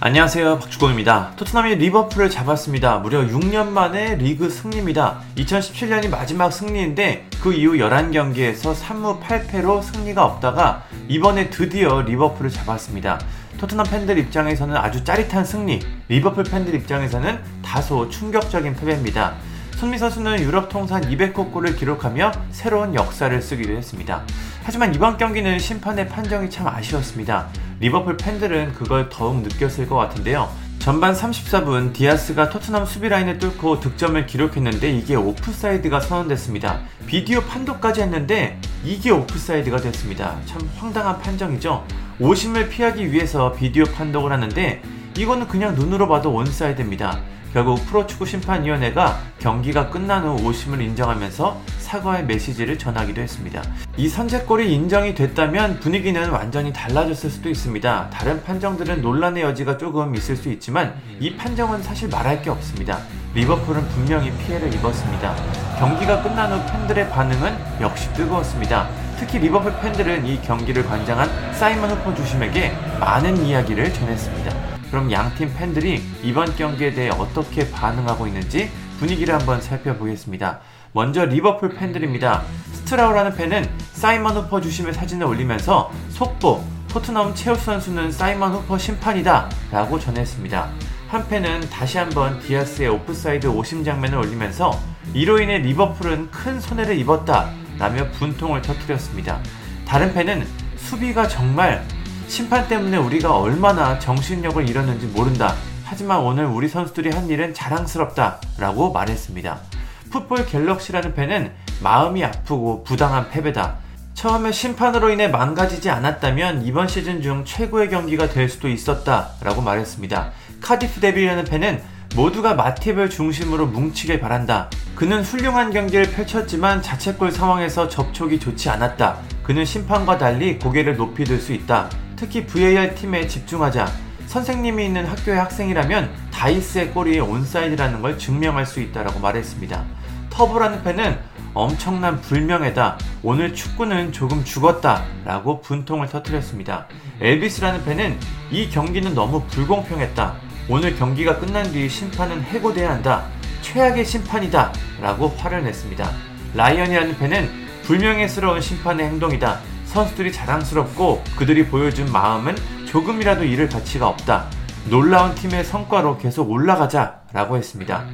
안녕하세요 박주공입니다. 토트넘이 리버풀을 잡았습니다. 무려 6년 만에 리그 승리입니다. 2017년이 마지막 승리인데 그 이후 11경기에서 3무 8패로 승리가 없다가 이번에 드디어 리버풀을 잡았습니다. 토트넘 팬들 입장에서는 아주 짜릿한 승리, 리버풀 팬들 입장에서는 다소 충격적인 패배입니다. 손미 선수는 유럽 통산 200호 골을 기록하며 새로운 역사를 쓰기도 했습니다. 하지만 이번 경기는 심판의 판정이 참 아쉬웠습니다. 리버풀 팬들은 그걸 더욱 느꼈을 것 같은데요. 전반 34분 디아스가 토트넘 수비 라인을 뚫고 득점을 기록했는데 이게 오프사이드가 선언됐습니다. 비디오 판독까지 했는데 이게 오프사이드가 됐습니다. 참 황당한 판정이죠. 오심을 피하기 위해서 비디오 판독을 하는데 이거는 그냥 눈으로 봐도 온사이드입니다. 결국 프로축구 심판위원회가 경기가 끝난 후 오심을 인정하면서 사과의 메시지를 전하기도 했습니다. 이 선제골이 인정이 됐다면 분위기는 완전히 달라졌을 수도 있습니다. 다른 판정들은 논란의 여지가 조금 있을 수 있지만 이 판정은 사실 말할 게 없습니다. 리버풀은 분명히 피해를 입었습니다. 경기가 끝난 후 팬들의 반응은 역시 뜨거웠습니다. 특히 리버풀 팬들은 이 경기를 관장한 사이먼 후퍼 주심에게 많은 이야기를 전했습니다. 그럼 양팀 팬들이 이번 경기에 대해 어떻게 반응하고 있는지 분위기를 한번 살펴보겠습니다. 먼저 리버풀 팬들입니다. 스트라우라는 팬은 사이먼 후퍼 주심의 사진을 올리면서 속보 토트넘 최우수 선수는 사이먼 후퍼 심판이다 라고 전했습니다. 한 팬은 다시 한번 디아스의 오프사이드 오심 장면을 올리면서 이로 인해 리버풀은 큰 손해를 입었다 라며 분통을 터뜨렸습니다. 다른 팬은 수비가 정말 심판 때문에 우리가 얼마나 정신력을 잃었는지 모른다. 하지만 오늘 우리 선수들이 한 일은 자랑스럽다. 라고 말했습니다. 풋볼 갤럭시라는 팬은 마음이 아프고 부당한 패배다. 처음에 심판으로 인해 망가지지 않았다면 이번 시즌 중 최고의 경기가 될 수도 있었다. 라고 말했습니다. 카디프 데빌이라는 팬은 모두가 마팁을 중심으로 뭉치길 바란다. 그는 훌륭한 경기를 펼쳤지만 자책골 상황에서 접촉이 좋지 않았다. 그는 심판과 달리 고개를 높이 들 수 있다. 특히 VAR 팀에 집중하자. 선생님이 있는 학교의 학생이라면 디아스의 골이 온사이드라는 걸 증명할 수 있다라고 말했습니다. 터브라는 팬은 엄청난 불명예다. 오늘 축구는 조금 죽었다. 라고 분통을 터뜨렸습니다. 엘비스라는 팬은 이 경기는 너무 불공평했다. 오늘 경기가 끝난 뒤 심판은 해고돼야 한다. 최악의 심판이다. 라고 화를 냈습니다. 라이언이라는 팬은 불명예스러운 심판의 행동이다. 선수들이 자랑스럽고 그들이 보여준 마음은 조금이라도 잃을 가치가 없다. 놀라운 팀의 성과로 계속 올라가자 라고 했습니다.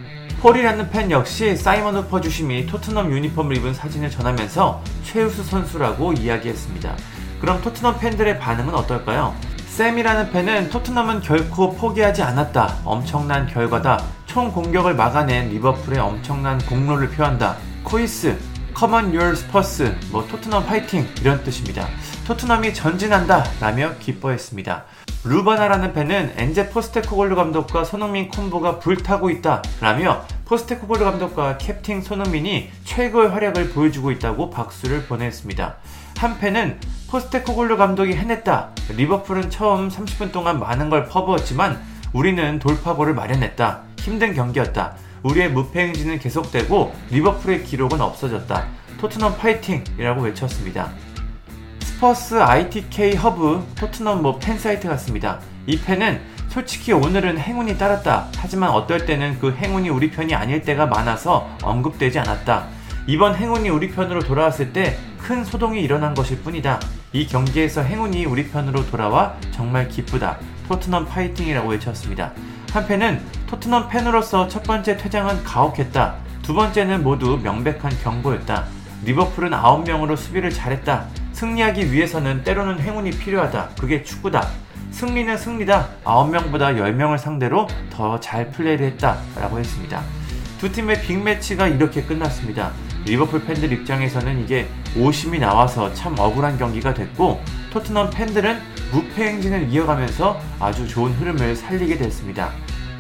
폴이라는 팬 역시 사이먼 후퍼 주심이 토트넘 유니폼을 입은 사진을 전하면서 최우수 선수라고 이야기했습니다. 그럼 토트넘 팬들의 반응은 어떨까요? 샘이라는 팬은 토트넘은 결코 포기하지 않았다. 엄청난 결과다. 총 공격을 막아낸 리버풀의 엄청난 공로를 표한다. COYS, Come on you Spurs, 뭐 토트넘 파이팅 이런 뜻입니다. 토트넘이 전진한다 라며 기뻐했습니다. 루바나라는 팬은 엔제 포스테코글루 감독과 손흥민 콤보가 불타고 있다 라며 포스테코글루 감독과 캡틴 손흥민이 최고의 활약을 보여주고 있다고 박수를 보냈습니다. 한 팬은 포스테코글루 감독이 해냈다. 리버풀은 처음 30분 동안 많은 걸 퍼부었지만 우리는 돌파골을 마련했다. 힘든 경기였다. 우리의 무패 행진은 계속되고 리버풀의 기록은 없어졌다. 토트넘 파이팅이라고 외쳤습니다. 스퍼스 ITK 허브 토트넘 뭐 팬 사이트 같습니다. 이 팬은 솔직히 오늘은 행운이 따랐다. 하지만 어떨 때는 그 행운이 우리 편이 아닐 때가 많아서 언급되지 않았다. 이번 행운이 우리 편으로 돌아왔을 때 큰 소동이 일어난 것일 뿐이다. 이 경기에서 행운이 우리 편으로 돌아와 정말 기쁘다. 토트넘 파이팅이라고 외쳤습니다. 한편은 토트넘 팬으로서 첫 번째 퇴장은 가혹했다. 두 번째는 모두 명백한 경고였다. 리버풀은 9명으로 수비를 잘했다. 승리하기 위해서는 때로는 행운이 필요하다. 그게 축구다. 승리는 승리다. 9명보다 10명을 상대로 더 잘 플레이를 했다. 라고 했습니다. 두 팀의 빅매치가 이렇게 끝났습니다. 리버풀 팬들 입장에서는 이게 오심이 나와서 참 억울한 경기가 됐고 토트넘 팬들은 무패 행진을 이어가면서 아주 좋은 흐름을 살리게 됐습니다.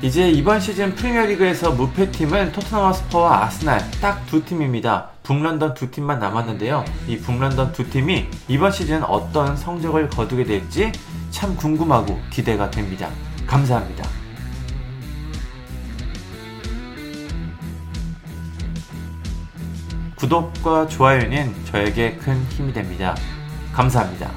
이제 이번 시즌 프리미어리그에서 무패팀은 토트넘 스퍼와 아스날 딱 두 팀입니다. 북런던 두 팀만 남았는데요. 이 북런던 두 팀이 이번 시즌 어떤 성적을 거두게 될지 참 궁금하고 기대가 됩니다. 감사합니다. 구독과 좋아요는 저에게 큰 힘이 됩니다. 감사합니다.